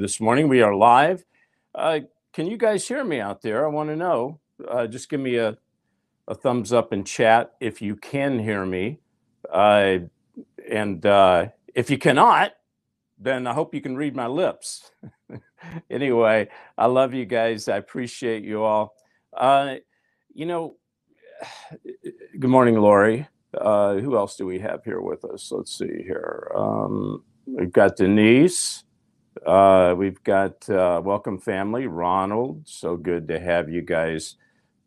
this morning. We are live. Uh, can you guys hear me out there? I want to know. Uh, just give me a, a thumbs up in chat if you can hear me. Uh, and uh, if you cannot, then I hope you can read my lips. anyway, I love you guys. I appreciate you all. Uh, you know, good morning, Lori. Uh, who else do we have here with us? Let's see here. Um, we've got Denise. Uh, we've got uh, welcome family, Ronald. So good to have you guys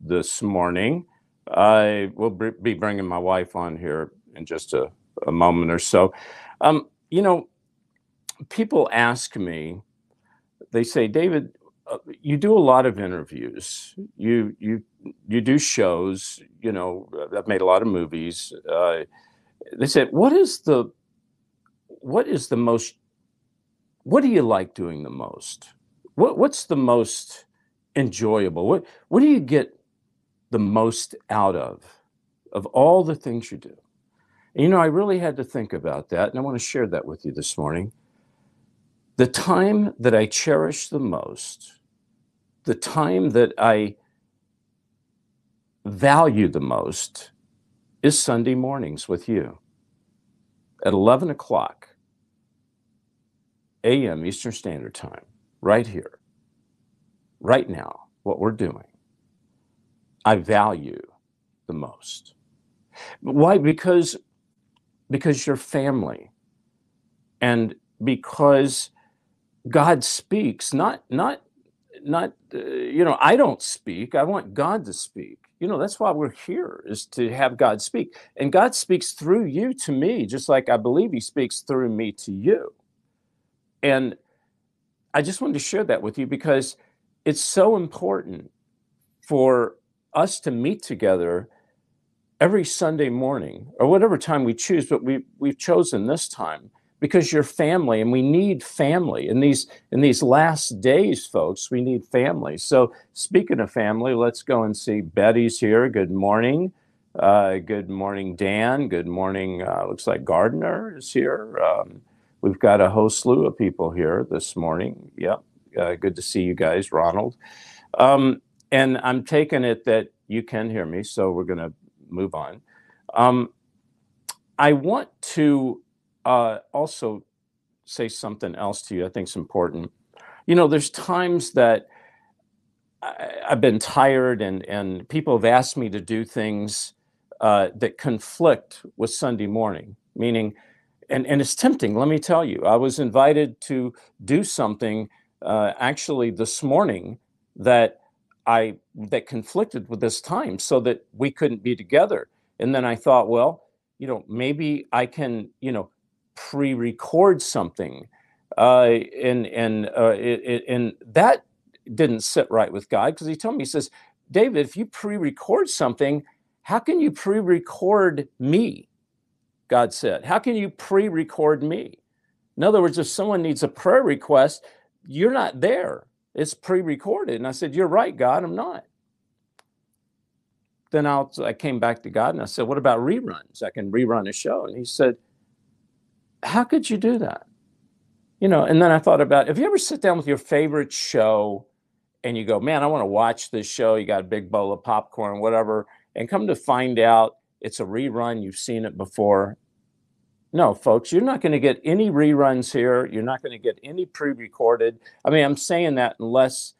this morning. I will be bringing my wife on here in just a, a moment or so. Um, you know, people ask me, they say, David, uh, you do a lot of interviews. You you you do shows. You know, I've made a lot of movies. Uh, they said, what is the what is the most what do you like doing the most? What what's the most enjoyable? What what do you get the most out of of all the things you do? And, you know, I really had to think about that, and I want to share that with you this morning. The time that I cherish the most, the time that I value the most, is Sunday mornings with you at 11 o'clock a.m. Eastern Standard Time, right here, right now, what we're doing, I value the most. Why? Because because you're family, and because God speaks, not not not uh, you know I don't speak. I want God to speak. You know that's why we're here is to have God speak, and God speaks through you to me, just like I believe He speaks through me to you. And I just wanted to share that with you because it's so important for us to meet together every Sunday morning or whatever time we choose, but we, we've chosen this time because you're family and we need family. In these in these last days folks we need family. So speaking of family let's go and see betty's here. Good morning. Uh, good morning dan. Good morning uh, looks like gardner is here. Um, We've got a whole slew of people here this morning. Yep. Uh, good to see you guys, Ronald. Um, and I'm taking it that you can hear me, so we're going to move on. Um, I want to uh, also say something else to you I think is important. You know, there's times that I, have been tired and, and people have asked me to do things uh, that conflict with Sunday morning, meaning and, and it's tempting, let me tell you. I was invited to do something uh, actually this morning that I that conflicted with this time so that we couldn't be together. And then I thought, well, you know, maybe I can, you know, pre-record something. Uh, and and uh, it, it, and that didn't sit right with God because he told me, he says, David, if you pre-record something, how can you pre-record me? God said. How can you pre record me? In other words, if someone needs a prayer request, you're not there. It's pre recorded. And I said, You're right, God, I'm not. Then I'll, I came back to God and I said, What about reruns? I can rerun a show. And he said, How could you do that? You know, and then I thought about if you ever sit down with your favorite show and you go, Man, I want to watch this show, you got a big bowl of popcorn, whatever, and come to find out it's a rerun. You've seen it before. No, folks, you're not going to get any reruns here. You're not going to get any pre recorded. I mean, I'm saying that unless,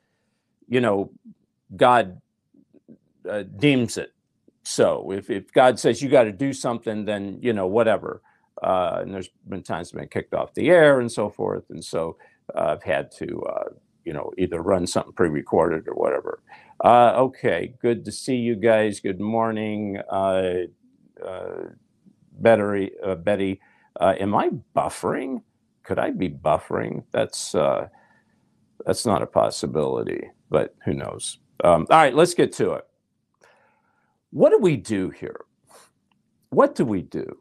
you know, God uh, deems it so. If, if God says you got to do something, then, you know, whatever. Uh, and there's been times I've been kicked off the air and so forth. And so uh, I've had to, uh, you know, either run something pre recorded or whatever. Uh, okay, good to see you guys. Good morning, uh, uh, Betty. Uh, Betty, uh, am I buffering? Could I be buffering? That's uh, that's not a possibility, but who knows? Um, all right, let's get to it. What do we do here? What do we do?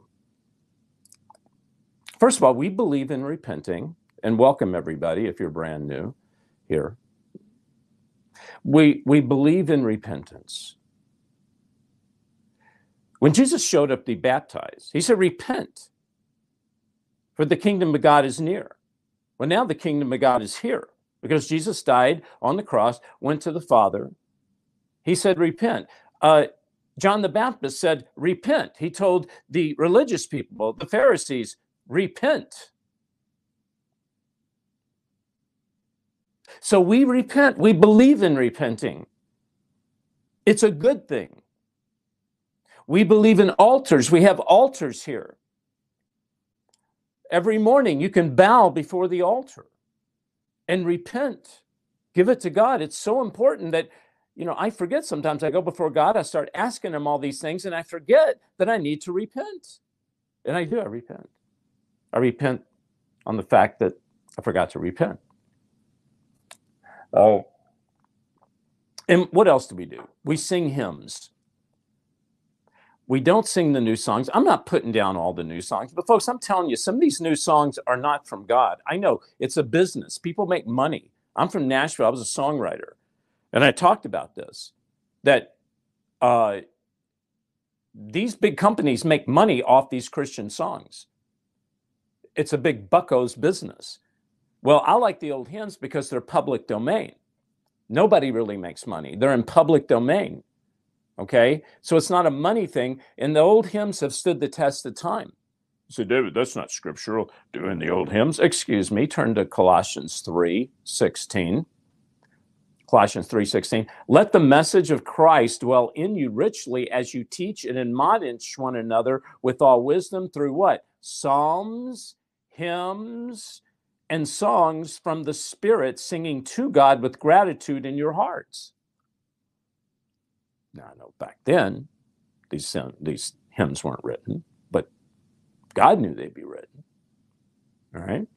First of all, we believe in repenting and welcome everybody if you're brand new here. We, we believe in repentance. When Jesus showed up to be baptized, he said, Repent, for the kingdom of God is near. Well, now the kingdom of God is here because Jesus died on the cross, went to the Father. He said, Repent. Uh, John the Baptist said, Repent. He told the religious people, the Pharisees, Repent. So we repent. We believe in repenting. It's a good thing. We believe in altars. We have altars here. Every morning you can bow before the altar and repent. Give it to God. It's so important that, you know, I forget sometimes I go before God, I start asking Him all these things, and I forget that I need to repent. And I do, I repent. I repent on the fact that I forgot to repent. Oh. And what else do we do? We sing hymns. We don't sing the new songs. I'm not putting down all the new songs, but folks, I'm telling you, some of these new songs are not from God. I know it's a business. People make money. I'm from Nashville. I was a songwriter. And I talked about this that uh, these big companies make money off these Christian songs. It's a big bucko's business. Well, I like the old hymns because they're public domain. Nobody really makes money. They're in public domain. Okay? So it's not a money thing. And the old hymns have stood the test of time. So, David, that's not scriptural doing the old hymns. Excuse me, turn to Colossians 3 16. Colossians 3:16 Let the message of Christ dwell in you richly as you teach and admonish one another with all wisdom through what? Psalms, hymns, and songs from the Spirit, singing to God with gratitude in your hearts. Now, I know back then these, these hymns weren't written, but God knew they'd be written. All right?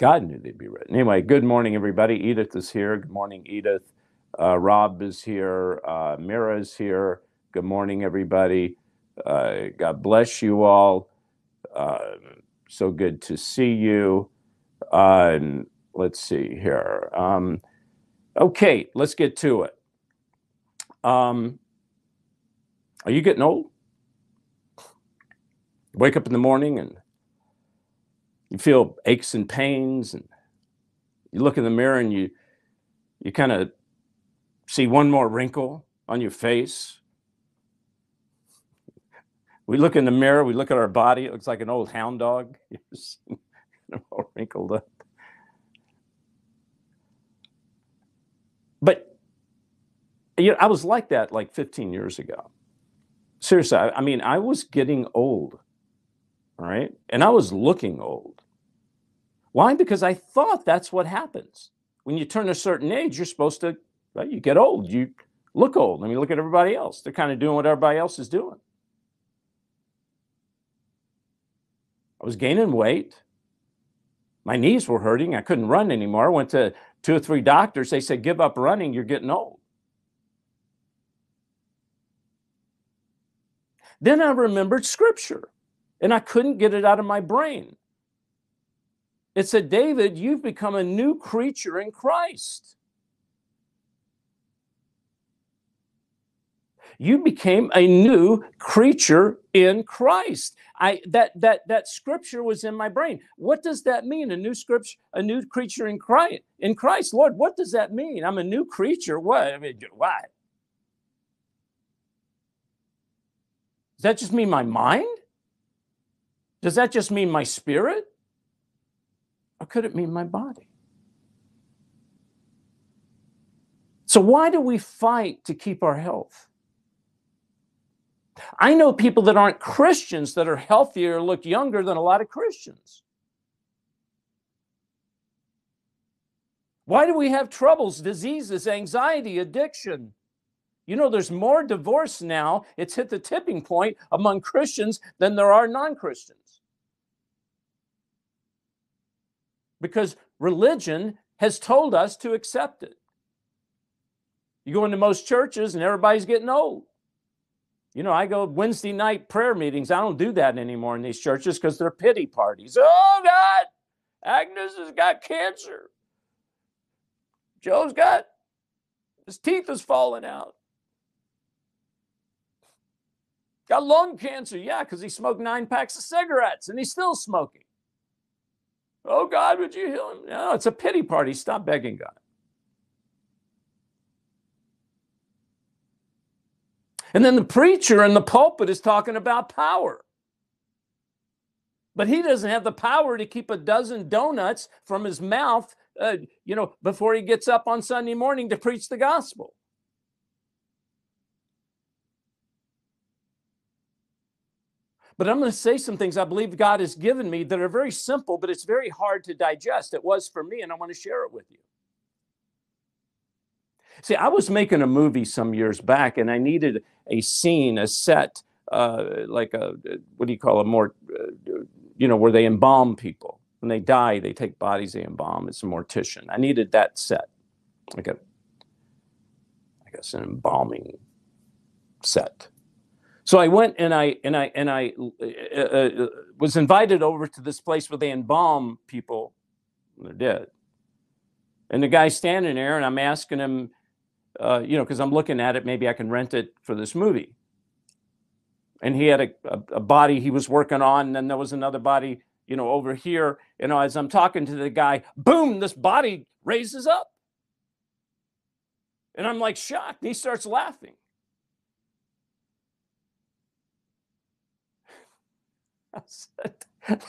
God knew they'd be written. Anyway, good morning, everybody. Edith is here. Good morning, Edith. Uh, Rob is here. Uh, Mira is here. Good morning, everybody. Uh, God bless you all. Uh, so good to see you. Let's see here. Um, okay, let's get to it. Um, are you getting old? wake up in the morning and you feel aches and pains, and you look in the mirror and you you kind of see one more wrinkle on your face. We look in the mirror, we look at our body, it looks like an old hound dog. all wrinkled up. But you know, I was like that like 15 years ago. Seriously, I, I mean, I was getting old, all right? And I was looking old. Why? Because I thought that's what happens. When you turn a certain age, you're supposed to, right, you get old. You look old. I mean, look at everybody else. They're kind of doing what everybody else is doing. I was gaining weight. My knees were hurting. I couldn't run anymore. I went to two or three doctors. They said, give up running. You're getting old. Then I remembered scripture and I couldn't get it out of my brain. It said, David, you've become a new creature in Christ. You became a new creature in Christ. I that that that scripture was in my brain. What does that mean? A new scripture, a new creature in Christ. In Christ, Lord, what does that mean? I'm a new creature. What? I mean, why? Does that just mean my mind? Does that just mean my spirit? Or could it mean my body? So, why do we fight to keep our health? I know people that aren't Christians that are healthier, look younger than a lot of Christians. Why do we have troubles, diseases, anxiety, addiction? You know, there's more divorce now. It's hit the tipping point among Christians than there are non Christians. Because religion has told us to accept it. You go into most churches and everybody's getting old. You know, I go Wednesday night prayer meetings. I don't do that anymore in these churches because they're pity parties. Oh, God, Agnes has got cancer. Joe's got, his teeth is falling out. Got lung cancer. Yeah, because he smoked nine packs of cigarettes and he's still smoking. Oh God, would you heal him? No, it's a pity party. Stop begging God. And then the preacher in the pulpit is talking about power. But he doesn't have the power to keep a dozen donuts from his mouth, uh, you know, before he gets up on Sunday morning to preach the gospel. But I'm going to say some things I believe God has given me that are very simple, but it's very hard to digest. It was for me, and I want to share it with you. See, I was making a movie some years back, and I needed a scene, a set, uh, like a what do you call a more, uh, you know, where they embalm people when they die. They take bodies, they embalm. It's a mortician. I needed that set, like a, I guess, an embalming set. So I went and I and I and I uh, uh, was invited over to this place where they embalm people they're dead. And the guy's standing there, and I'm asking him, uh, you know, because I'm looking at it, maybe I can rent it for this movie. And he had a, a, a, body he was working on, and then there was another body, you know, over here. You know, as I'm talking to the guy, boom, this body raises up. And I'm like shocked. And he starts laughing. Said,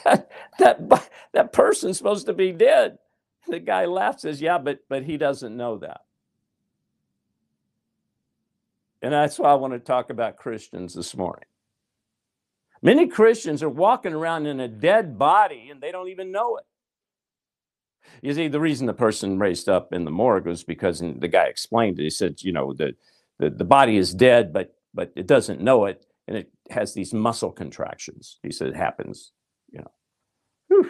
that, that, that person's supposed to be dead. The guy laughs, says, yeah, but, but he doesn't know that. And that's why I want to talk about Christians this morning. Many Christians are walking around in a dead body and they don't even know it. You see, the reason the person raised up in the morgue was because the guy explained it. He said, you know, the, the, the body is dead, but but it doesn't know it and it has these muscle contractions. He said it happens, you know. Whew.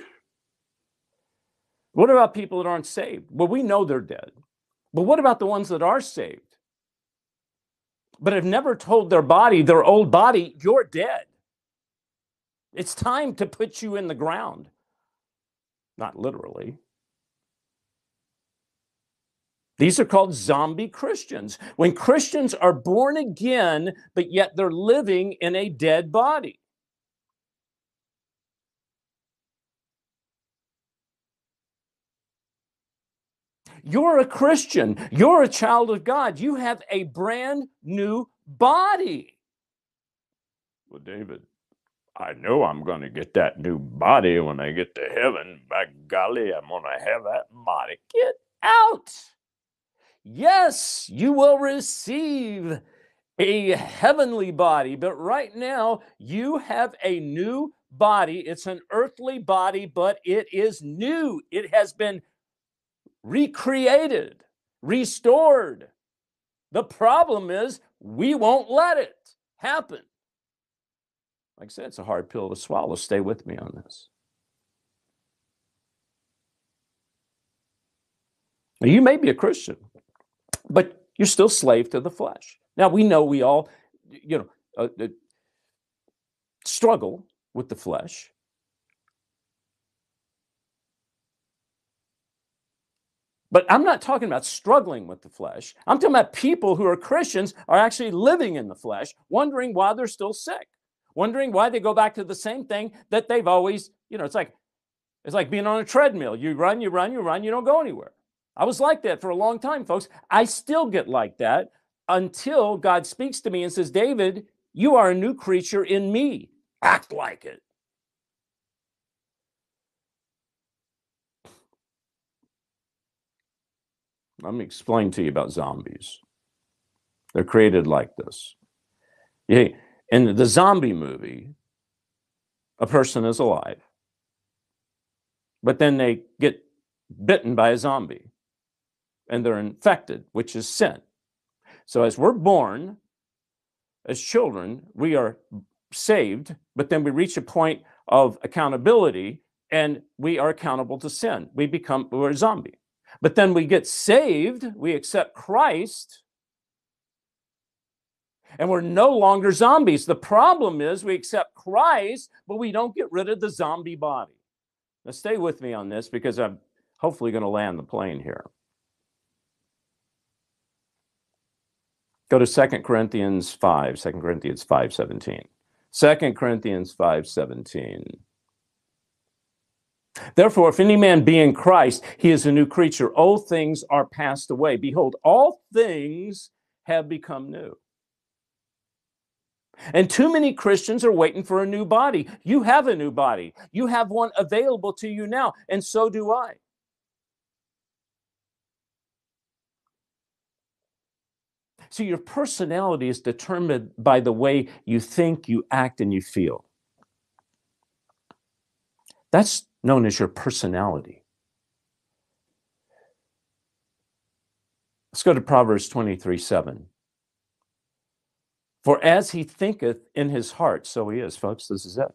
What about people that aren't saved? Well, we know they're dead. But what about the ones that are saved? But have never told their body, their old body, you're dead. It's time to put you in the ground. Not literally. These are called zombie Christians. When Christians are born again, but yet they're living in a dead body. You're a Christian. You're a child of God. You have a brand new body. Well, David, I know I'm going to get that new body when I get to heaven. By golly, I'm going to have that body. Get out. Yes, you will receive a heavenly body, but right now you have a new body. It's an earthly body, but it is new. It has been recreated, restored. The problem is we won't let it happen. Like I said, it's a hard pill to swallow. Stay with me on this. You may be a Christian but you're still slave to the flesh. Now we know we all, you know, uh, uh, struggle with the flesh. But I'm not talking about struggling with the flesh. I'm talking about people who are Christians are actually living in the flesh, wondering why they're still sick, wondering why they go back to the same thing that they've always, you know, it's like it's like being on a treadmill. You run, you run, you run, you don't go anywhere. I was like that for a long time, folks. I still get like that until God speaks to me and says, David, you are a new creature in me. Act like it. Let me explain to you about zombies. They're created like this. In the zombie movie, a person is alive, but then they get bitten by a zombie and they're infected, which is sin. So as we're born as children, we are saved, but then we reach a point of accountability and we are accountable to sin. We become we're a zombie. But then we get saved, we accept Christ, and we're no longer zombies. The problem is we accept Christ, but we don't get rid of the zombie body. Now stay with me on this because I'm hopefully going to land the plane here. Go to 2 Corinthians 5, 2 Corinthians 5 17. 2 Corinthians 5 17. Therefore, if any man be in Christ, he is a new creature. Old things are passed away. Behold, all things have become new. And too many Christians are waiting for a new body. You have a new body, you have one available to you now, and so do I. So, your personality is determined by the way you think, you act, and you feel. That's known as your personality. Let's go to Proverbs 23 7. For as he thinketh in his heart, so he is, folks. This is it.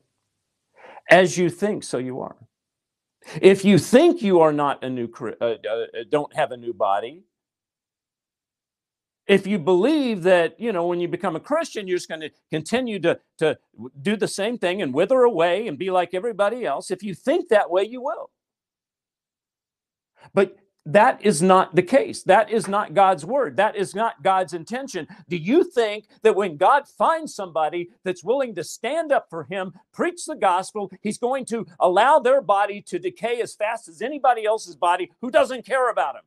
As you think, so you are. If you think you are not a new, uh, uh, don't have a new body, if you believe that you know when you become a christian you're just going to continue to to do the same thing and wither away and be like everybody else if you think that way you will. But that is not the case. That is not god's word. That is not god's intention. Do you think that when god finds somebody that's willing to stand up for him preach the gospel he's going to allow their body to decay as fast as anybody else's body who doesn't care about him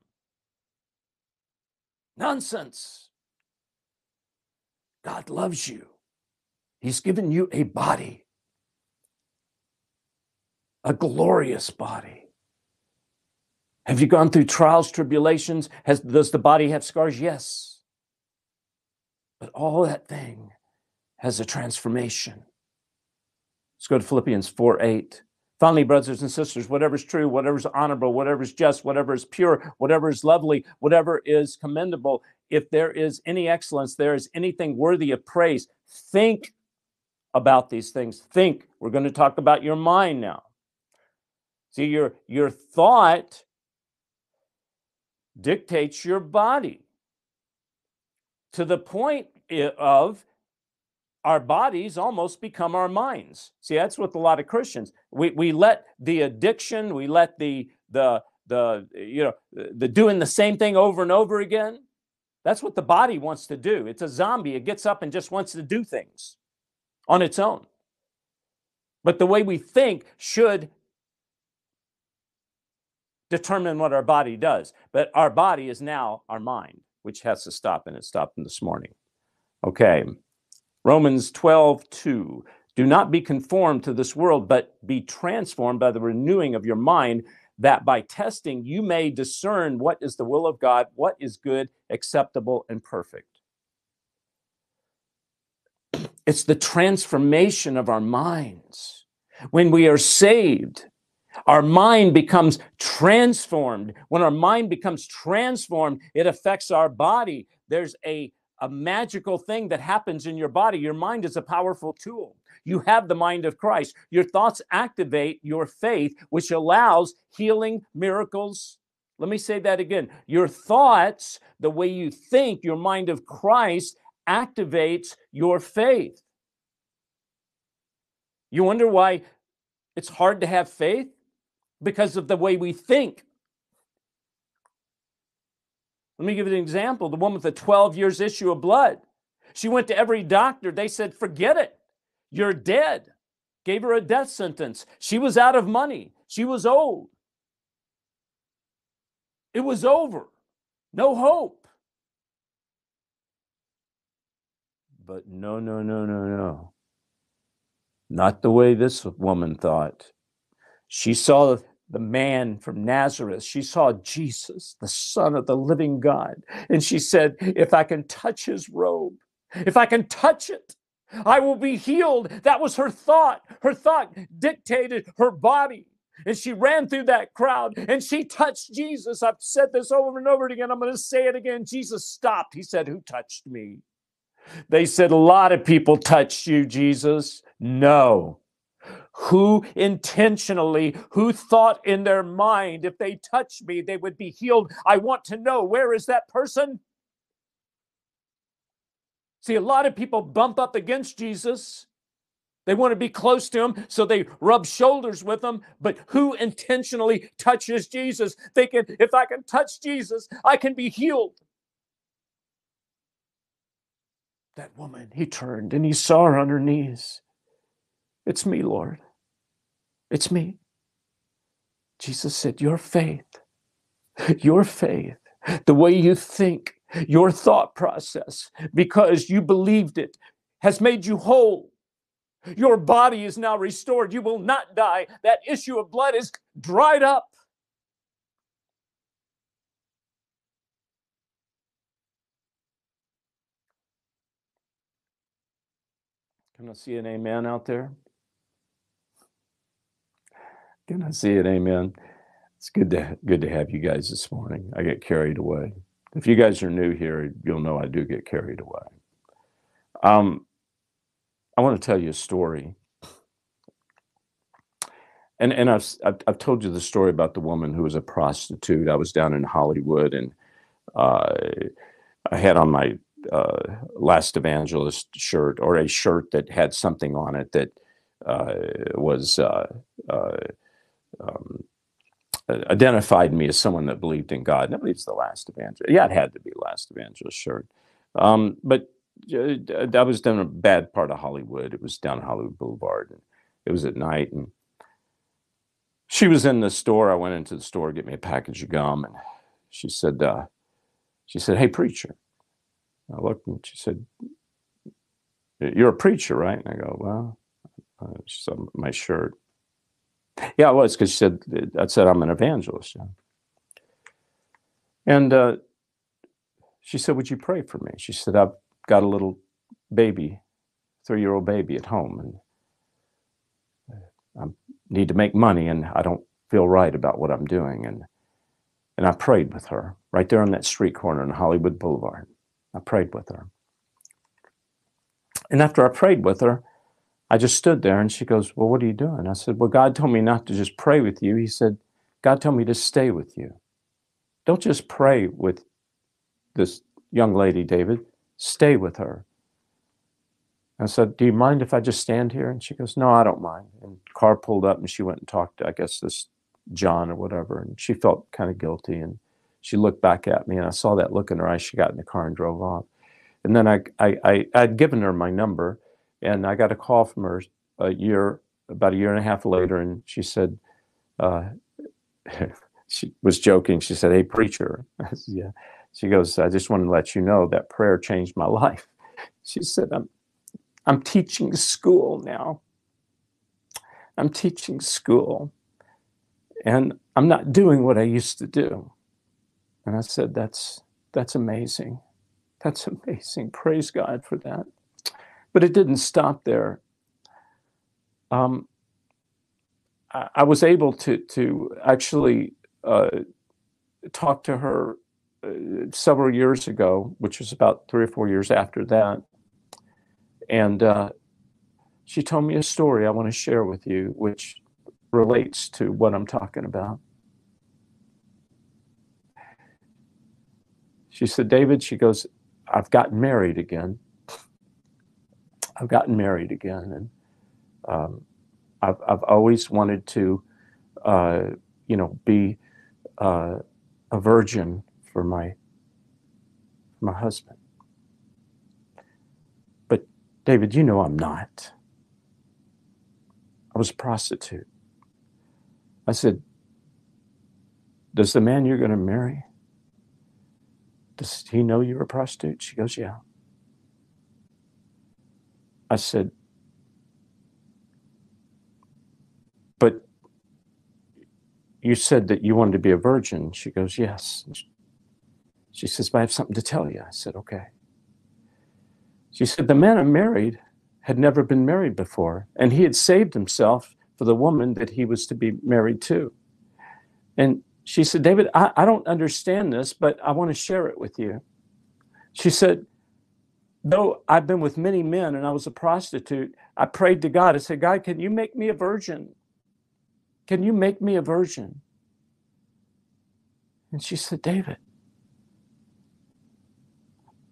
Nonsense. God loves you. He's given you a body, a glorious body. Have you gone through trials, tribulations? Has, does the body have scars? Yes. But all that thing has a transformation. Let's go to Philippians 4 8. Finally, brothers and sisters, whatever is true, whatever is honorable, whatever is just, whatever is pure, whatever is lovely, whatever is commendable, if there is any excellence, there is anything worthy of praise, think about these things. Think. We're going to talk about your mind now. See, your, your thought dictates your body to the point of our bodies almost become our minds. See, that's with a lot of Christians. We we let the addiction, we let the the the you know the doing the same thing over and over again. That's what the body wants to do. It's a zombie. It gets up and just wants to do things on its own. But the way we think should determine what our body does. But our body is now our mind, which has to stop, and it stopped this morning. Okay. Romans 12, 2. Do not be conformed to this world, but be transformed by the renewing of your mind, that by testing you may discern what is the will of God, what is good, acceptable, and perfect. It's the transformation of our minds. When we are saved, our mind becomes transformed. When our mind becomes transformed, it affects our body. There's a a magical thing that happens in your body. Your mind is a powerful tool. You have the mind of Christ. Your thoughts activate your faith, which allows healing, miracles. Let me say that again. Your thoughts, the way you think, your mind of Christ activates your faith. You wonder why it's hard to have faith? Because of the way we think. Let me give you an example. The woman with the 12 years issue of blood. She went to every doctor. They said, forget it. You're dead. Gave her a death sentence. She was out of money. She was old. It was over. No hope. But no, no, no, no, no. Not the way this woman thought. She saw the man from Nazareth. She saw Jesus, the Son of the living God. And she said, If I can touch his robe, if I can touch it, I will be healed. That was her thought. Her thought dictated her body. And she ran through that crowd and she touched Jesus. I've said this over and over again. I'm going to say it again. Jesus stopped. He said, Who touched me? They said, A lot of people touched you, Jesus. No, who intentionally, who thought in their mind, if they touch me, they would be healed. I want to know where is that person? See, a lot of people bump up against Jesus. They want to be close to him, so they rub shoulders with him. But who intentionally touches Jesus, thinking, if I can touch Jesus, I can be healed? That woman, he turned and he saw her on her knees. It's me, Lord. It's me. Jesus said, Your faith, your faith, the way you think, your thought process, because you believed it, has made you whole. Your body is now restored. You will not die. That issue of blood is dried up. Can I see an amen out there? Can I see it? amen? It's good to good to have you guys this morning. I get carried away. If you guys are new here, you'll know I do get carried away. Um, I want to tell you a story. And and I've, I've, I've told you the story about the woman who was a prostitute. I was down in Hollywood, and uh, I had on my uh, last evangelist shirt or a shirt that had something on it that uh, was uh, uh, um, identified me as someone that believed in God. And I believe it's the last evangelist. Yeah, it had to be last evangelist sure. Um, but I was down a bad part of Hollywood. It was down Hollywood Boulevard, and it was at night. And she was in the store. I went into the store to get me a package of gum, and she said, uh, "She said, hey preacher." I looked, and she said, "You're a preacher, right?" And I go, "Well," uh, she said, "My shirt." Yeah, it was because she said, "I said I'm an evangelist." Yeah. And uh, she said, "Would you pray for me?" She said, "I've got a little baby, three-year-old baby at home, and I need to make money, and I don't feel right about what I'm doing." And and I prayed with her right there on that street corner on Hollywood Boulevard. I prayed with her. And after I prayed with her, I just stood there and she goes, Well, what are you doing? I said, Well, God told me not to just pray with you. He said, God told me to stay with you. Don't just pray with this young lady, David. Stay with her. I said, Do you mind if I just stand here? And she goes, No, I don't mind. And car pulled up and she went and talked to, I guess, this John or whatever. And she felt kind of guilty. And she looked back at me and I saw that look in her eyes. She got in the car and drove off. And then I, I, I, I'd given her my number and I got a call from her a year, about a year and a half later. And she said, uh, she was joking. She said, Hey, preacher. Said, yeah. She goes, I just wanted to let you know that prayer changed my life. She said, I'm, I'm teaching school now. I'm teaching school and I'm not doing what I used to do. And I said, That's that's amazing. That's amazing. Praise God for that. But it didn't stop there. Um, I, I, was able to to actually uh, talk to her uh, several years ago, which was about three or four years after that, and uh, she told me a story I want to share with you, which relates to what I'm talking about. She said, David, she goes, I've gotten married again. I've gotten married again. And um, I've, I've always wanted to, uh, you know, be uh, a virgin for my, my husband. But David, you know I'm not. I was a prostitute. I said, Does the man you're going to marry does he know you're a prostitute? She goes, Yeah. I said, But you said that you wanted to be a virgin. She goes, Yes. She says, But I have something to tell you. I said, Okay. She said, The man I married had never been married before, and he had saved himself for the woman that he was to be married to. And she said, David, I, I don't understand this, but I want to share it with you. She said, Though I've been with many men and I was a prostitute, I prayed to God. I said, God, can you make me a virgin? Can you make me a virgin? And she said, David,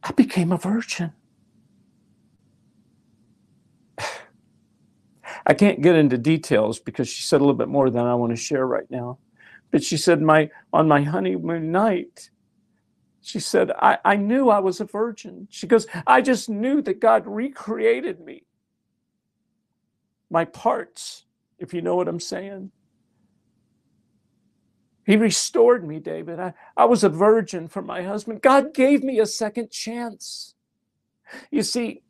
I became a virgin. I can't get into details because she said a little bit more than I want to share right now. But she said, my on my honeymoon night, she said, I, I knew I was a virgin. She goes, I just knew that God recreated me. My parts, if you know what I'm saying. He restored me, David. I, I was a virgin for my husband. God gave me a second chance. You see,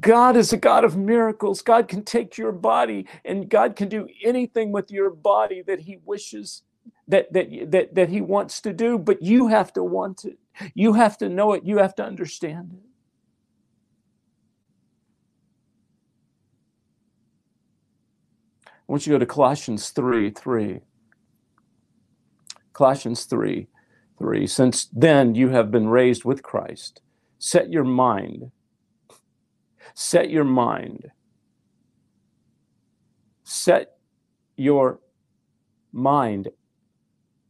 God is a God of miracles. God can take your body and God can do anything with your body that He wishes, that, that, that, that He wants to do, but you have to want it. You have to know it. You have to understand it. I want you to go to Colossians 3 3. Colossians 3 3. Since then you have been raised with Christ. Set your mind. Set your mind. Set your mind,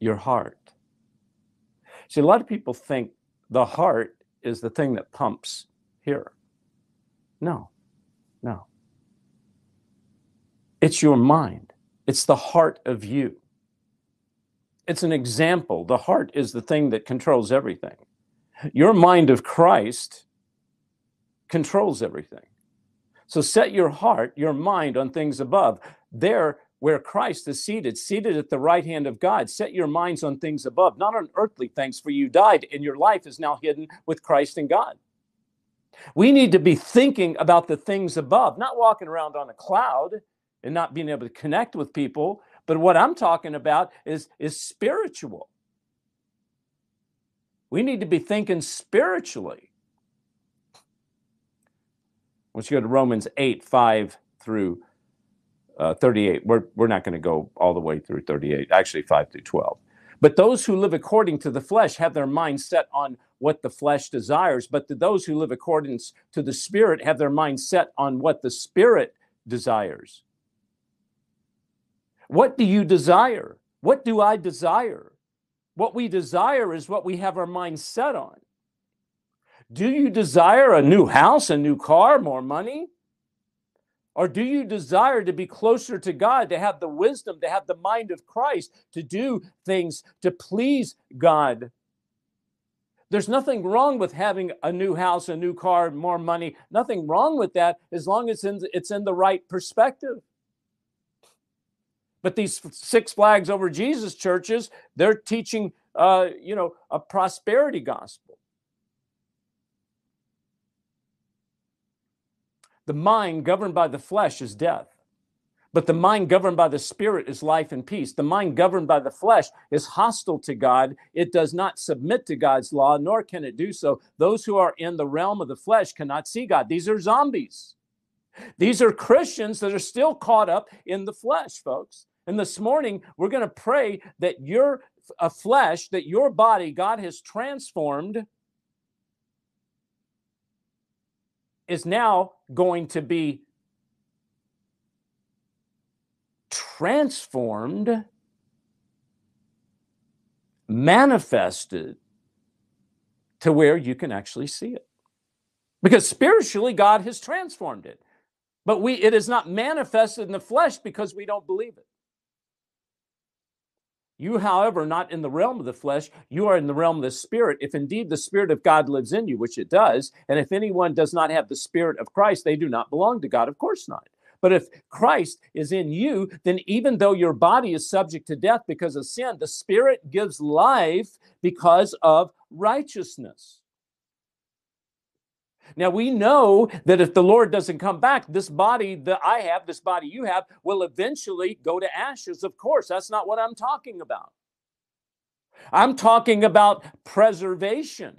your heart. See, a lot of people think the heart is the thing that pumps here. No, no. It's your mind, it's the heart of you. It's an example. The heart is the thing that controls everything. Your mind of Christ controls everything. So set your heart, your mind on things above. There, where Christ is seated, seated at the right hand of God, set your minds on things above, not on earthly things, for you died, and your life is now hidden with Christ in God. We need to be thinking about the things above, not walking around on a cloud and not being able to connect with people, but what I'm talking about is, is spiritual. We need to be thinking spiritually. You go to Romans 8, 5 through uh, 38, we're, we're not going to go all the way through 38, actually 5 through 12. But those who live according to the flesh have their mind set on what the flesh desires. But to those who live according to the Spirit have their mind set on what the Spirit desires. What do you desire? What do I desire? What we desire is what we have our mind set on. Do you desire a new house, a new car, more money? Or do you desire to be closer to God, to have the wisdom, to have the mind of Christ, to do things to please God? There's nothing wrong with having a new house, a new car, more money. Nothing wrong with that as long as it's in the right perspective. But these Six Flags over Jesus churches, they're teaching, uh, you know, a prosperity gospel. The mind governed by the flesh is death. But the mind governed by the spirit is life and peace. The mind governed by the flesh is hostile to God. It does not submit to God's law, nor can it do so. Those who are in the realm of the flesh cannot see God. These are zombies. These are Christians that are still caught up in the flesh, folks. And this morning, we're going to pray that your flesh, that your body, God has transformed, is now going to be transformed, manifested to where you can actually see it. Because spiritually, God has transformed it. But we it is not manifested in the flesh because we don't believe it. You, however, not in the realm of the flesh, you are in the realm of the spirit. If indeed the spirit of God lives in you, which it does, and if anyone does not have the spirit of Christ, they do not belong to God. Of course not. But if Christ is in you, then even though your body is subject to death because of sin, the spirit gives life because of righteousness. Now we know that if the Lord doesn't come back, this body that I have, this body you have, will eventually go to ashes. Of course, that's not what I'm talking about. I'm talking about preservation.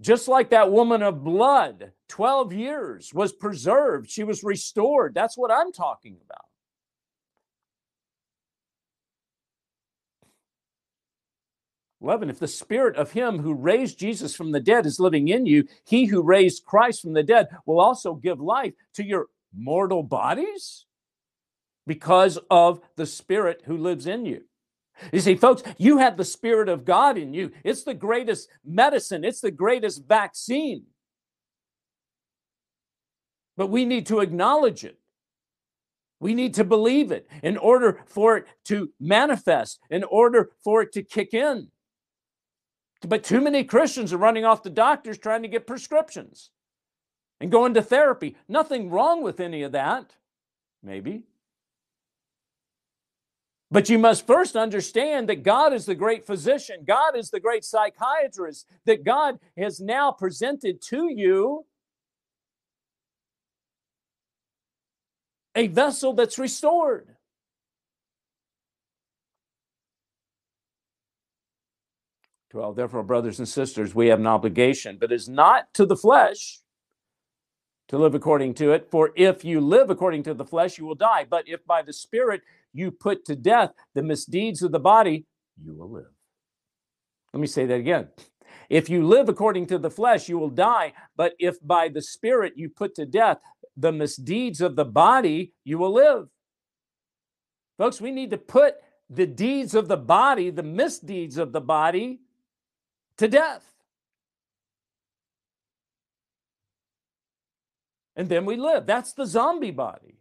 Just like that woman of blood, 12 years was preserved, she was restored. That's what I'm talking about. 11 if the spirit of him who raised jesus from the dead is living in you he who raised christ from the dead will also give life to your mortal bodies because of the spirit who lives in you. You see folks you have the spirit of god in you. It's the greatest medicine. It's the greatest vaccine. But we need to acknowledge it. We need to believe it in order for it to manifest, in order for it to kick in. But too many Christians are running off to doctors trying to get prescriptions and going to therapy. Nothing wrong with any of that, maybe. But you must first understand that God is the great physician, God is the great psychiatrist, that God has now presented to you a vessel that's restored. Well, therefore, brothers and sisters, we have an obligation, but it's not to the flesh to live according to it. For if you live according to the flesh, you will die. But if by the Spirit you put to death the misdeeds of the body, you will live. Let me say that again. If you live according to the flesh, you will die. But if by the Spirit you put to death the misdeeds of the body, you will live. Folks, we need to put the deeds of the body, the misdeeds of the body, to death. And then we live. That's the zombie body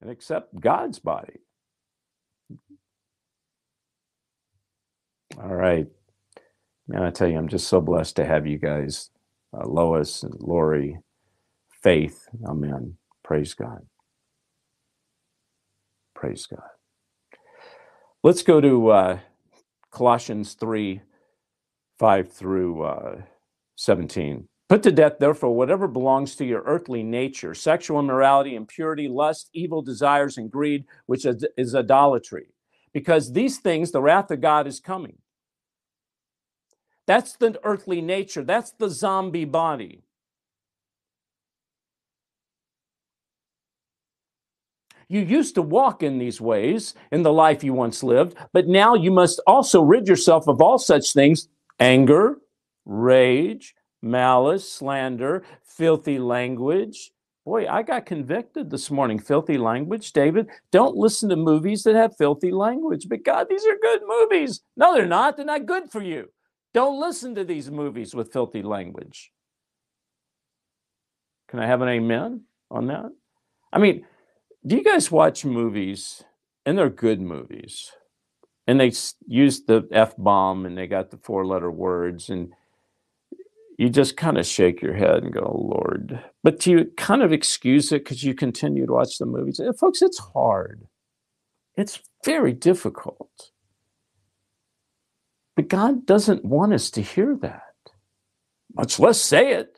and accept God's body. All right. Man, I tell you, I'm just so blessed to have you guys, uh, Lois and Lori, Faith. Amen. Praise God. Praise God. Let's go to uh, Colossians 3 5 through uh, 17. Put to death, therefore, whatever belongs to your earthly nature sexual immorality, impurity, lust, evil desires, and greed, which is idolatry. Because these things, the wrath of God is coming. That's the earthly nature, that's the zombie body. You used to walk in these ways in the life you once lived, but now you must also rid yourself of all such things anger, rage, malice, slander, filthy language. Boy, I got convicted this morning. Filthy language, David. Don't listen to movies that have filthy language. But God, these are good movies. No, they're not. They're not good for you. Don't listen to these movies with filthy language. Can I have an amen on that? I mean, do you guys watch movies and they're good movies? And they use the F bomb and they got the four letter words and you just kind of shake your head and go, Lord. But you kind of excuse it because you continue to watch the movies. And folks, it's hard. It's very difficult. But God doesn't want us to hear that, much less say it.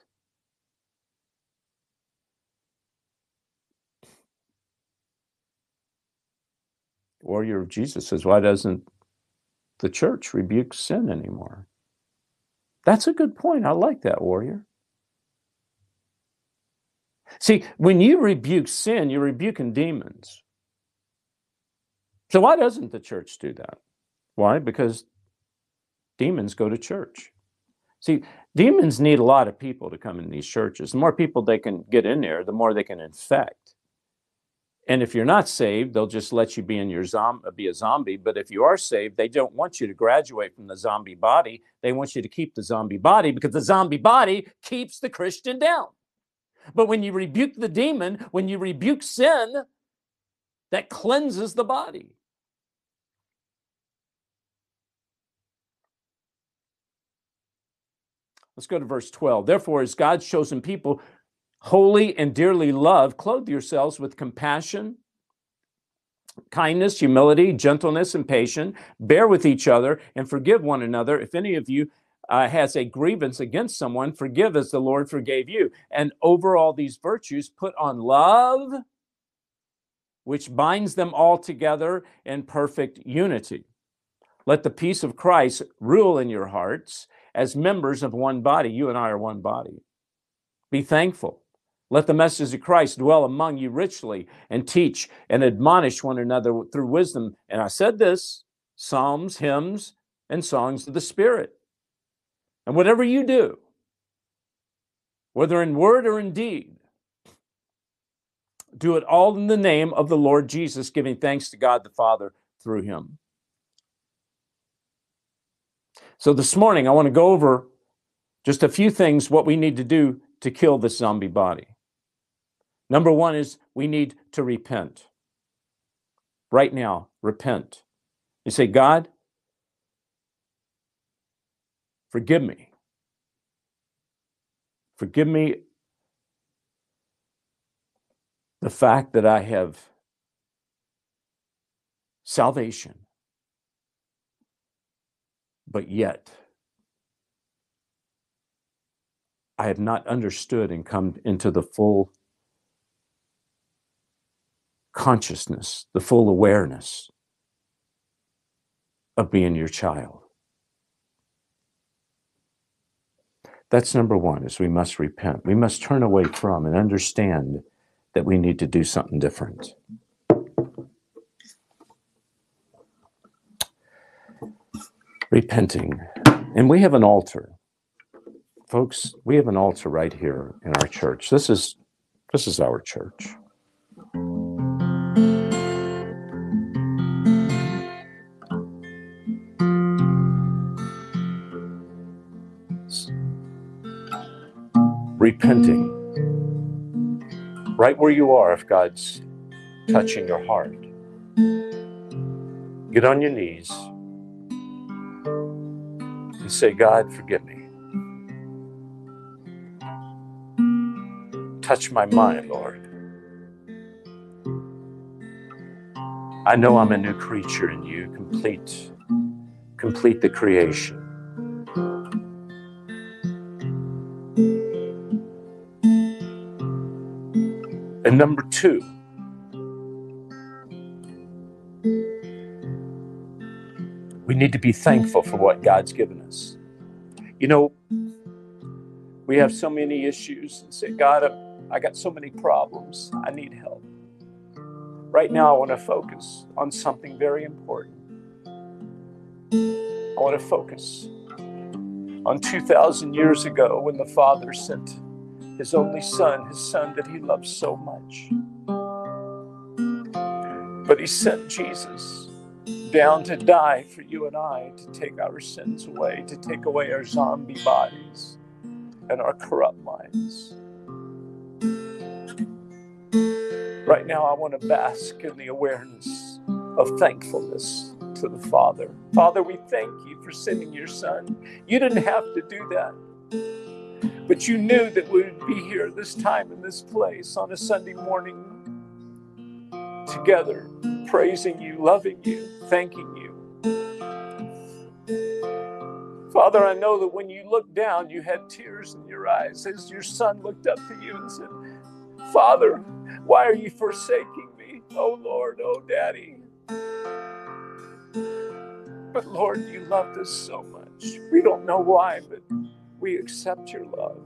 Warrior of Jesus says, Why doesn't the church rebuke sin anymore? That's a good point. I like that, warrior. See, when you rebuke sin, you're rebuking demons. So, why doesn't the church do that? Why? Because demons go to church. See, demons need a lot of people to come in these churches. The more people they can get in there, the more they can infect. And if you're not saved, they'll just let you be in your zom- be a zombie. But if you are saved, they don't want you to graduate from the zombie body. They want you to keep the zombie body because the zombie body keeps the Christian down. But when you rebuke the demon, when you rebuke sin, that cleanses the body. Let's go to verse 12. Therefore, as God's chosen people, holy and dearly loved, clothe yourselves with compassion, kindness, humility, gentleness, and patience. Bear with each other and forgive one another. If any of you uh, has a grievance against someone, forgive as the Lord forgave you. And over all these virtues, put on love, which binds them all together in perfect unity. Let the peace of Christ rule in your hearts as members of one body. You and I are one body. Be thankful. Let the message of Christ dwell among you richly and teach and admonish one another through wisdom. And I said this psalms, hymns, and songs of the Spirit. And whatever you do, whether in word or in deed, do it all in the name of the Lord Jesus, giving thanks to God the Father through him. So this morning, I want to go over just a few things what we need to do to kill this zombie body. Number one is we need to repent. Right now, repent. You say, God, forgive me. Forgive me the fact that I have salvation. But yet, I have not understood and come into the full consciousness, the full awareness of being your child. That's number one is we must repent. We must turn away from and understand that we need to do something different. Repenting. And we have an altar. Folks, we have an altar right here in our church. This is this is our church. Repenting right where you are if God's touching your heart. Get on your knees and say, God, forgive me. Touch my mind, Lord. I know I'm a new creature in you. Complete, complete the creation. And number two, we need to be thankful for what God's given us. You know, we have so many issues and say, God, I got so many problems. I need help. Right now, I want to focus on something very important. I want to focus on 2,000 years ago when the Father sent his only son, his son that he loved so much. But he sent Jesus down to die for you and I, to take our sins away, to take away our zombie bodies and our corrupt minds. Right now, I want to bask in the awareness of thankfulness to the Father. Father, we thank you for sending your Son. You didn't have to do that. But you knew that we would be here this time in this place on a Sunday morning together, praising you, loving you, thanking you. Father, I know that when you looked down, you had tears in your eyes as your son looked up to you and said, Father, why are you forsaking me? Oh Lord, oh Daddy. But Lord, you loved us so much. We don't know why, but we accept your love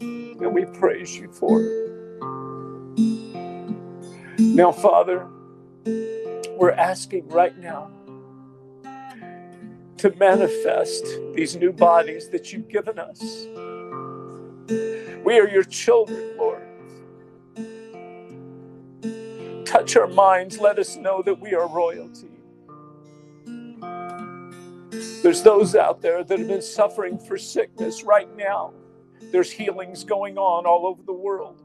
and we praise you for it. Now, Father, we're asking right now to manifest these new bodies that you've given us. We are your children, Lord. Touch our minds. Let us know that we are royalty. There's those out there that have been suffering for sickness right now. There's healings going on all over the world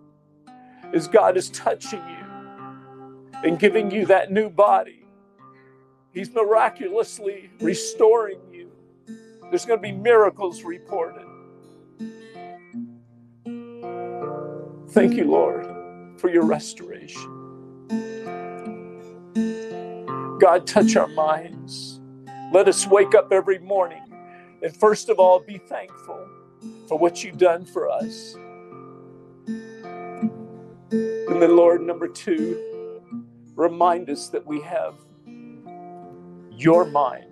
as God is touching you and giving you that new body. He's miraculously restoring you. There's going to be miracles reported. Thank you, Lord, for your restoration. God, touch our minds. Let us wake up every morning and first of all be thankful for what you've done for us. And then, Lord, number two, remind us that we have your mind,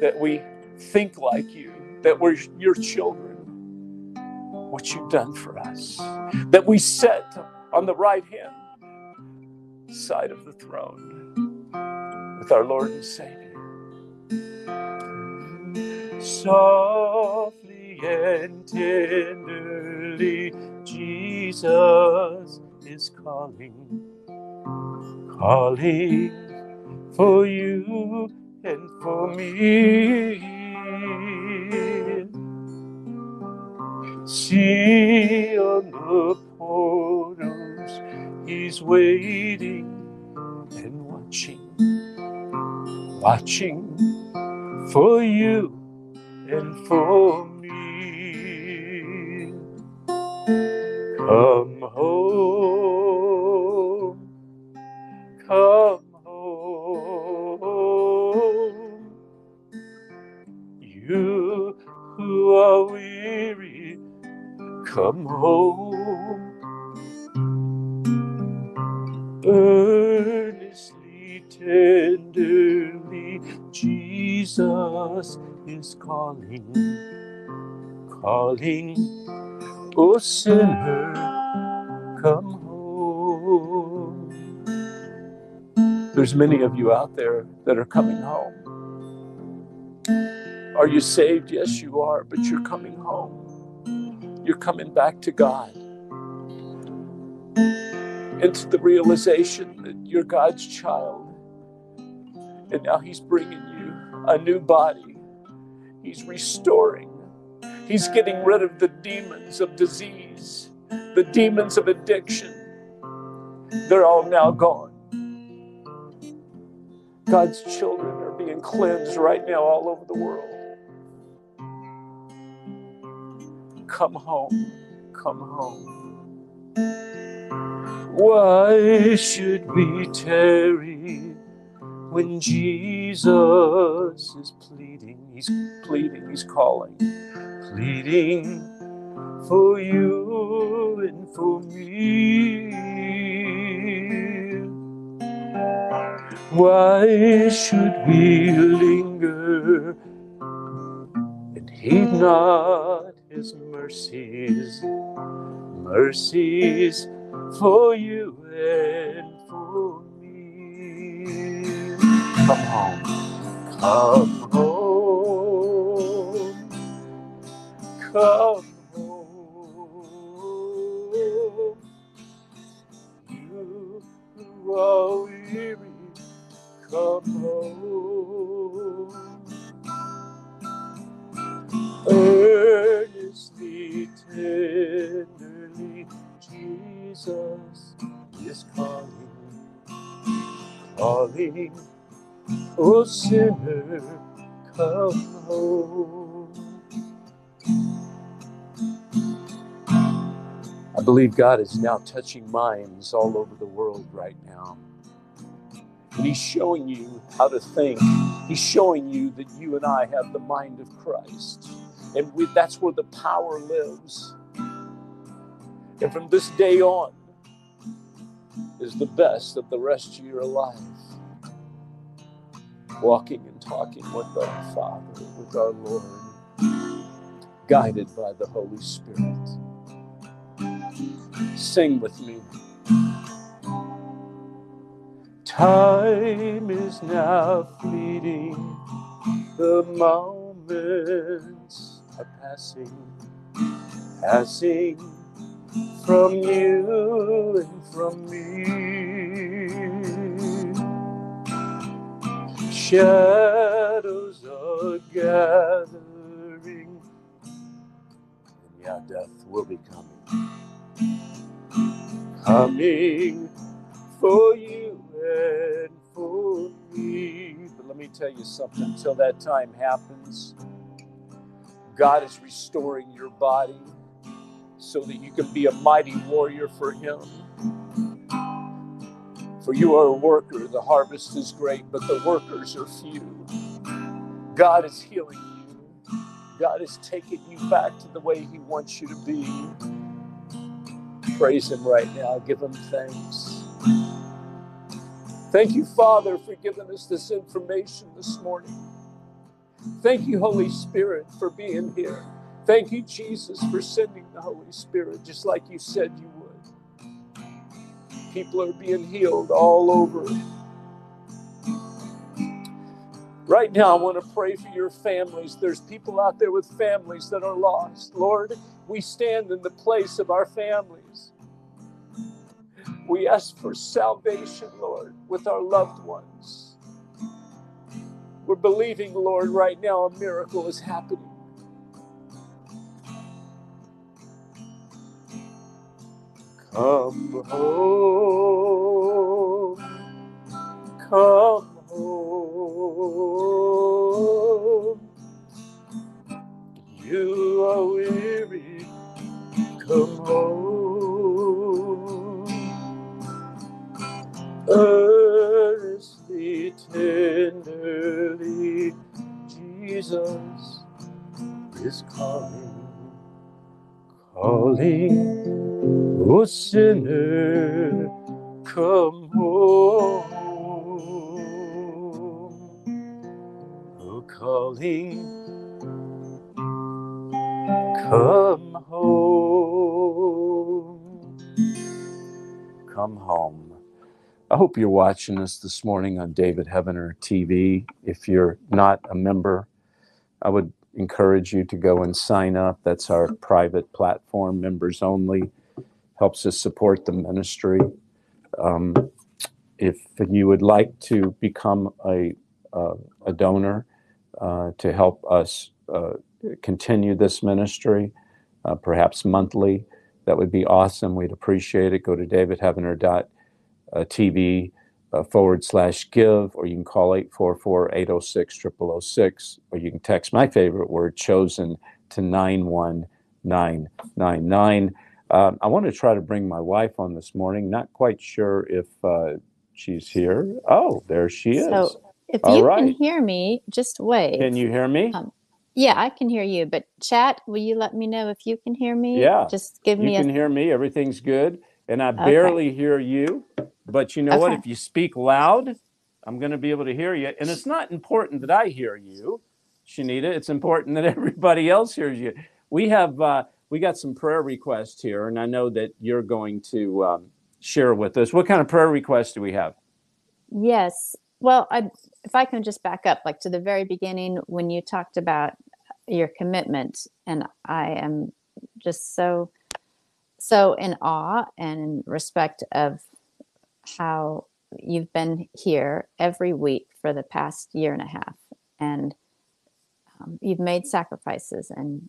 that we think like you, that we're your children, what you've done for us, that we sit on the right hand side of the throne with our Lord and Savior softly and tenderly, Jesus is calling, calling for you and for me. See on the portals, he's waiting and watching, watching for you and for me. Come home, calling, calling, oh sinner, come home. There's many of you out there that are coming home. Are you saved? Yes, you are, but you're coming home. You're coming back to God. Into the realization that you're God's child. And now He's bringing you a new body. He's restoring. He's getting rid of the demons of disease, the demons of addiction. They're all now gone. God's children are being cleansed right now all over the world. Come home. Come home. Why should we tarry when Jesus is pleading? He's pleading, he's calling, pleading for you and for me. Why should we linger and heed not his mercies, mercies for you and for me. Come home, come home, come home. You are weary, come home. Earnestly, tenderly, Jesus is calling, calling, oh sinner, come home. I believe God is now touching minds all over the world right now. And He's showing you how to think. He's showing you that you and I have the mind of Christ. And we, that's where the power lives. And from this day on is the best of the rest of your life. Walking and talking with our Father, with our Lord, guided by the Holy Spirit. Sing with me. Time is now fleeting, the moments are passing, passing from you and from me. Shadows are gathering, and yeah, death will be coming, coming for you and for me. But let me tell you something until that time happens, God is restoring your body so that you can be a mighty warrior for Him. For you are a worker, the harvest is great, but the workers are few. God is healing you, God is taking you back to the way He wants you to be. Praise Him right now, give Him thanks. Thank you, Father, for giving us this information this morning. Thank you, Holy Spirit, for being here. Thank you, Jesus, for sending the Holy Spirit, just like you said you. People are being healed all over. Right now, I want to pray for your families. There's people out there with families that are lost. Lord, we stand in the place of our families. We ask for salvation, Lord, with our loved ones. We're believing, Lord, right now a miracle is happening. Come home, come home. You are weary, come home. Earnestly, tenderly, Jesus is calling, calling, O sinner, come home. Oh, calling, come home. Come home. I hope you're watching us this morning on David Heavener TV. If you're not a member, I would encourage you to go and sign up. That's our private platform, members only. Helps us support the ministry. Um, if you would like to become a, uh, a donor uh, to help us uh, continue this ministry, uh, perhaps monthly, that would be awesome. We'd appreciate it. Go to davidheavener.com uh, forward slash give, or you can call 844 806 0006, or you can text my favorite word, chosen, to 91999. Um, I want to try to bring my wife on this morning. Not quite sure if uh, she's here. Oh, there she is. So if All you right. can hear me, just wait. Can you hear me? Um, yeah, I can hear you. But chat, will you let me know if you can hear me? Yeah. Just give You me You can a. hear me. Everything's good. And I Okay. barely hear you. But you know what? If you speak loud, I'm going to be able to hear you. And it's not important that I hear you, Shanita. It's important that everybody else hears you. We have uh, we got some prayer requests here, and I know that you're going to um, share with us. What kind of prayer requests do we have? Yes. Well, I, if I can just back up, like to the very beginning when you talked about your commitment, and I am just so, so in awe and in respect of how you've been here every week for the past year and a half, and um, you've made sacrifices, and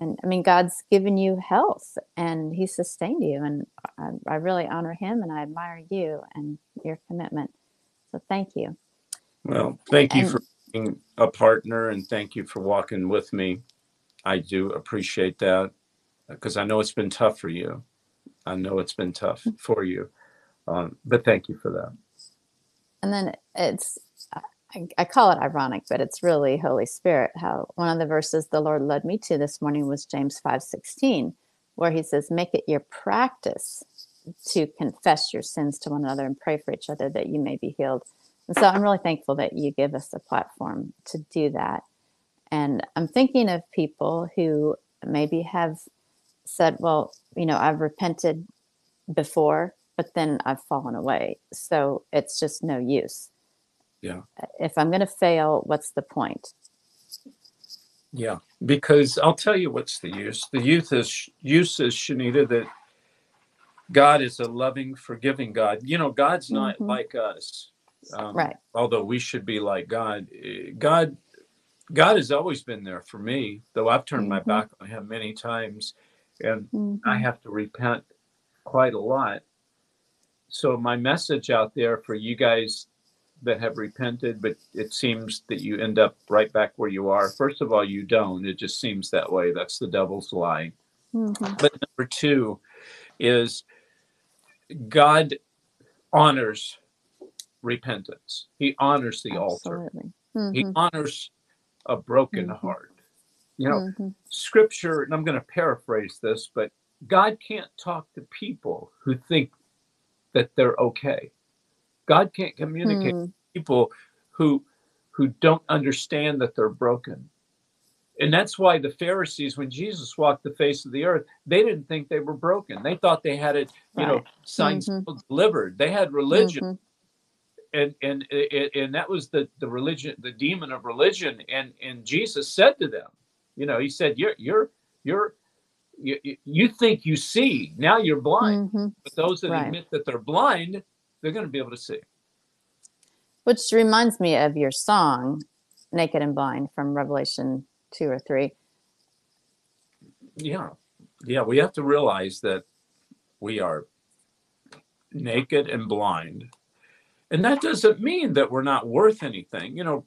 and I mean God's given you health, and He sustained you, and I, I really honor Him, and I admire you and your commitment. So thank you. Well, thank you And- for being a partner, and thank you for walking with me. I do appreciate that because I know it's been tough for you. I know it's been tough for you, um, but thank you for that. And then it's, I, I call it ironic, but it's really Holy Spirit. How one of the verses the Lord led me to this morning was James five sixteen, where He says, "Make it your practice to confess your sins to one another and pray for each other that you may be healed." And so I'm really thankful that you give us a platform to do that. And I'm thinking of people who maybe have said, "Well, you know, I've repented before." But then I've fallen away. So it's just no use Yeah. if I'm going to fail, what's the point? Yeah, because I'll tell you what's the use. The youth is use is Shanita that God is a loving, forgiving God. You know, God's not Mhm. like us. Um, Right. Although we should be like God. Eh, God, God has always been there for me. Though I've turned my Mhm. back on Him many times, and I Mhm. have to repent quite a lot. So my message out there for you guys that have repented, but it seems that you end up right back where you are. First of all, you don't. It just seems that way. That's the devil's lie. Mhm. But number two is God honors repentance. He honors the altar. Absolutely. He honors a broken Mhm. heart. You know, Mhm. scripture, and I'm going to paraphrase this, but God can't talk to people who think that they're okay. God can't communicate Mm. with people who who don't understand that they're broken. And that's why the Pharisees, when Jesus walked the face of the earth, they didn't think they were broken. They thought they had it, you know, Right. signs Mhm. delivered. They had religion Mhm. and and and and that was the the religion the demon of religion and and jesus said to them you know he said you're you're you're you, you- think you see now you're blind. Mhm. but those that Right. admit that they're blind they're going to be able to see. Which reminds me of your song, Naked and Blind from Revelation 2 or 3. yeah. Yeah we have to realize that we are naked and blind. And that doesn't mean that we're not worth anything. You know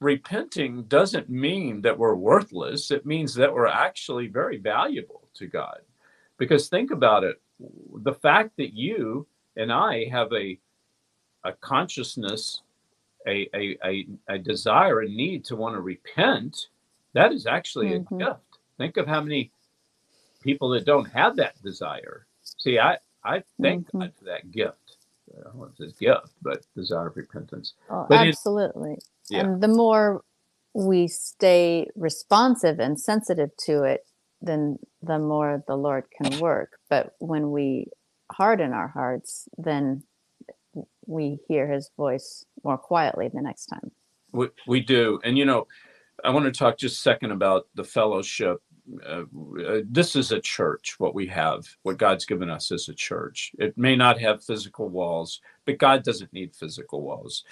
repenting doesn't mean that we're worthless. It means that we're actually very valuable to god because think about it the fact that you and i have a a consciousness a a, a, a desire a need to want to repent That is actually Mhm. a gift. Think of how many people that don't have that desire. See, I I thank Mhm. God for that gift. I don't know if it's a gift, but desire of repentance. Oh, But it- absolutely. Yeah. And the more we stay responsive and sensitive to it, then the more the Lord can work. But when we harden our hearts, then we hear his voice more quietly the next time. We, we do. And, you know, I want to talk just a second about the fellowship. Uh, uh, this is a church, what we have, what God's given us is a church. It may not have physical walls, but God doesn't need physical walls.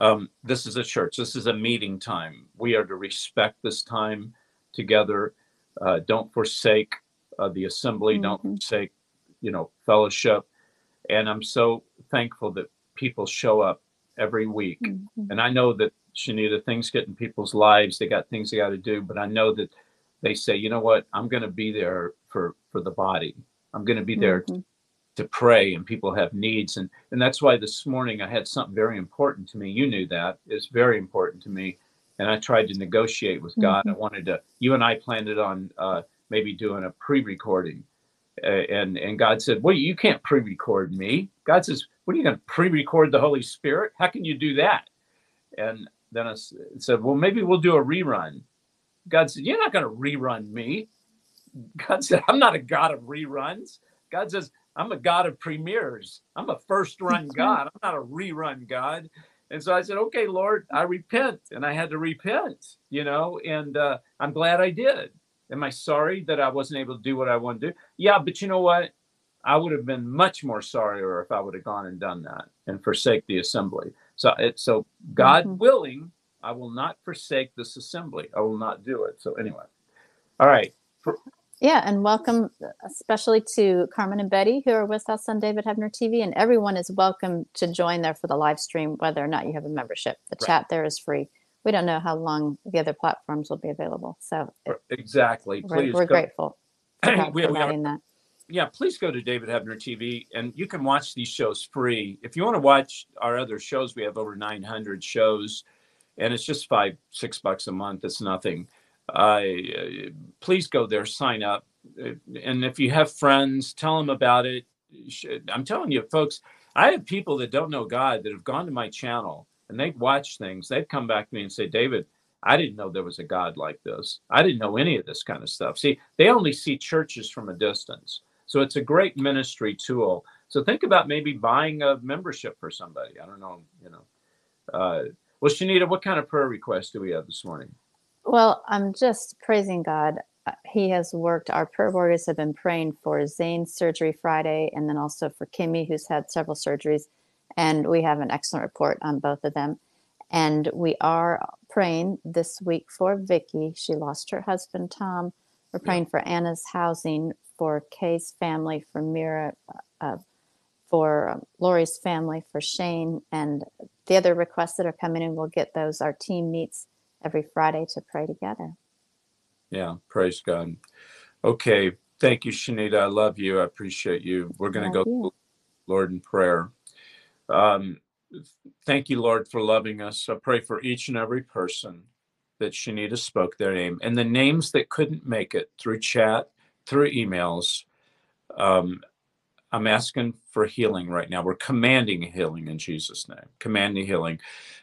Um, this is a church. This is a meeting time. We are to respect this time together. Uh, don't forsake uh, the assembly. Don't Mhm. forsake, you know, fellowship. And I'm so thankful that people show up every week Mhm. and I know that Shanita, things get in people's lives. They got things they got to do, but I know that they say, you know what, I'm going to be there for for the body. I'm going to be there Mhm. to pray, and people have needs, and and that's why this morning I had something very important to me. You knew that it's very important to me, and I tried to negotiate with God. I wanted to. You and I planned it on uh, maybe doing a pre-recording, uh, and and God said, well, you can't pre-record me. God says, what are you going to pre-record the Holy Spirit? How can you do that? And then I said, well, maybe we'll do a rerun. God said, you're not going to rerun me. God said, I'm not a God of reruns. God says, I'm a God of premieres. I'm a first run God. I'm not a rerun God. And so I said, okay, Lord, I repent. And I had to repent, you know, and uh, I'm glad I did. Am I sorry that I wasn't able to do what I wanted to do? Yeah, but you know what? I would have been much more sorrier if I would have gone and done that and forsake the assembly. So it, so God Mhm. willing, I will not forsake this assembly. I will not do it. So anyway, all right. Yeah, and welcome uh, especially to Carmen and Betty who are with us on David Heavener TV, and everyone is welcome to join there for the live stream, whether or not you have a membership. The Right. chat there is free. We don't know how long the other platforms will be available, so Exactly. we're, Please we're go- grateful for We- are- that. yeah, please go to David Heavener TV and you can watch these shows free. If you want to watch our other shows, we have over 900 shows and it's just five, six bucks a month. It's nothing. Uh, please go there, sign up. And if you have friends, tell them about it. I'm telling you, folks, I have people that don't know God that have gone to my channel and they've watched things. They've come back to me and say, David, I didn't know there was a God like this. I didn't know any of this kind of stuff. See, they only see churches from a distance. So it's a great ministry tool. So think about maybe buying a membership for somebody. I don't know, you know. Uh, well, Shanita, what kind of prayer request do we have this morning? Well, I'm just praising God. Uh, He has worked. Our prayer warriors have been praying for Zane's surgery Friday, and then also for Kimmy, who's had several surgeries. And we have an excellent report on both of them. And we are praying this week for Vicky. She lost her husband, Tom. We're Yeah. praying for Anna's housing, for Kay's family, for Mira, uh, for um, Lori's family, for Shane, and the other requests that are coming in. We'll get those. Our team meets every Friday to pray together. Yeah, praise God. Okay. Thank you, Shanita. I love you. I appreciate you. We're going to go, you. Lord, in prayer. Um, thank you, Lord, for loving us. I pray for each and every person that Shanita spoke their name and the names that couldn't make it through chat, through emails. Um, I'm asking for healing right now. We're commanding healing in Jesus' name, commanding healing.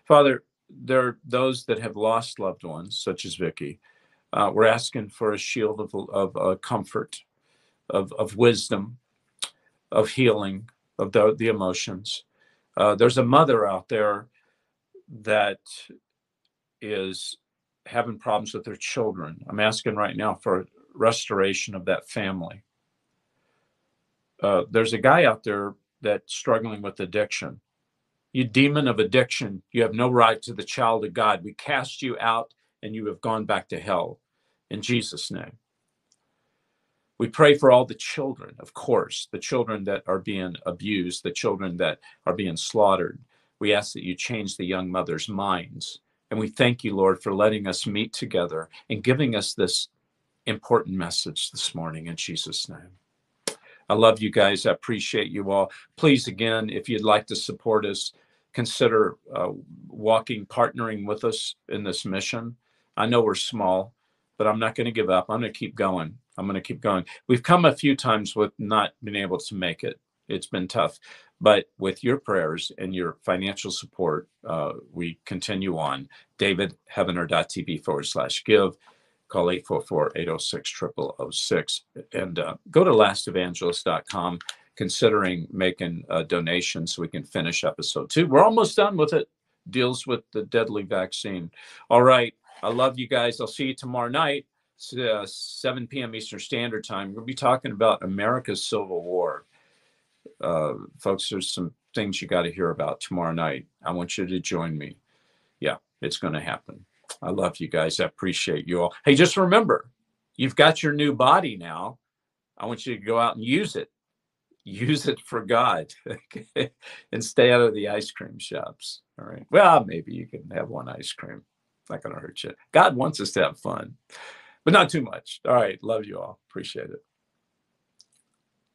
Father, there are those that have lost loved ones, such as Vicky. Uh, we're asking for a shield of, of uh, comfort, of, of wisdom, of healing, of the, the emotions. Uh, there's a mother out there that is having problems with their children. I'm asking right now for restoration of that family. Uh, there's a guy out there that's struggling with addiction. You demon of addiction, you have no right to the child of God. We cast you out and you have gone back to hell in Jesus' name. We pray for all the children, of course, the children that are being abused, the children that are being slaughtered. We ask that you change the young mothers' minds. And we thank you, Lord, for letting us meet together and giving us this important message this morning in Jesus' name. I love you guys. I appreciate you all. Please, again, if you'd like to support us, consider uh, walking, partnering with us in this mission. I know we're small, but I'm not going to give up. I'm going to keep going. I'm going to keep going. We've come a few times with not being able to make it. It's been tough, but with your prayers and your financial support, uh, we continue on. DavidHeavener.tv forward slash give. Call 844 806 0006 and uh, go to lastevangelist.com considering making a donation so we can finish episode two. We're almost done with it. Deals with the deadly vaccine. All right. I love you guys. I'll see you tomorrow night, uh, 7 p.m. Eastern Standard Time. We'll be talking about America's Civil War. Uh, folks, there's some things you got to hear about tomorrow night. I want you to join me. Yeah, it's going to happen. I love you guys. I appreciate you all. Hey, just remember, you've got your new body now. I want you to go out and use it. Use it for God okay? and stay out of the ice cream shops. All right. Well, maybe you can have one ice cream. It's not going to hurt you. God wants us to have fun, but not too much. All right. Love you all. Appreciate it.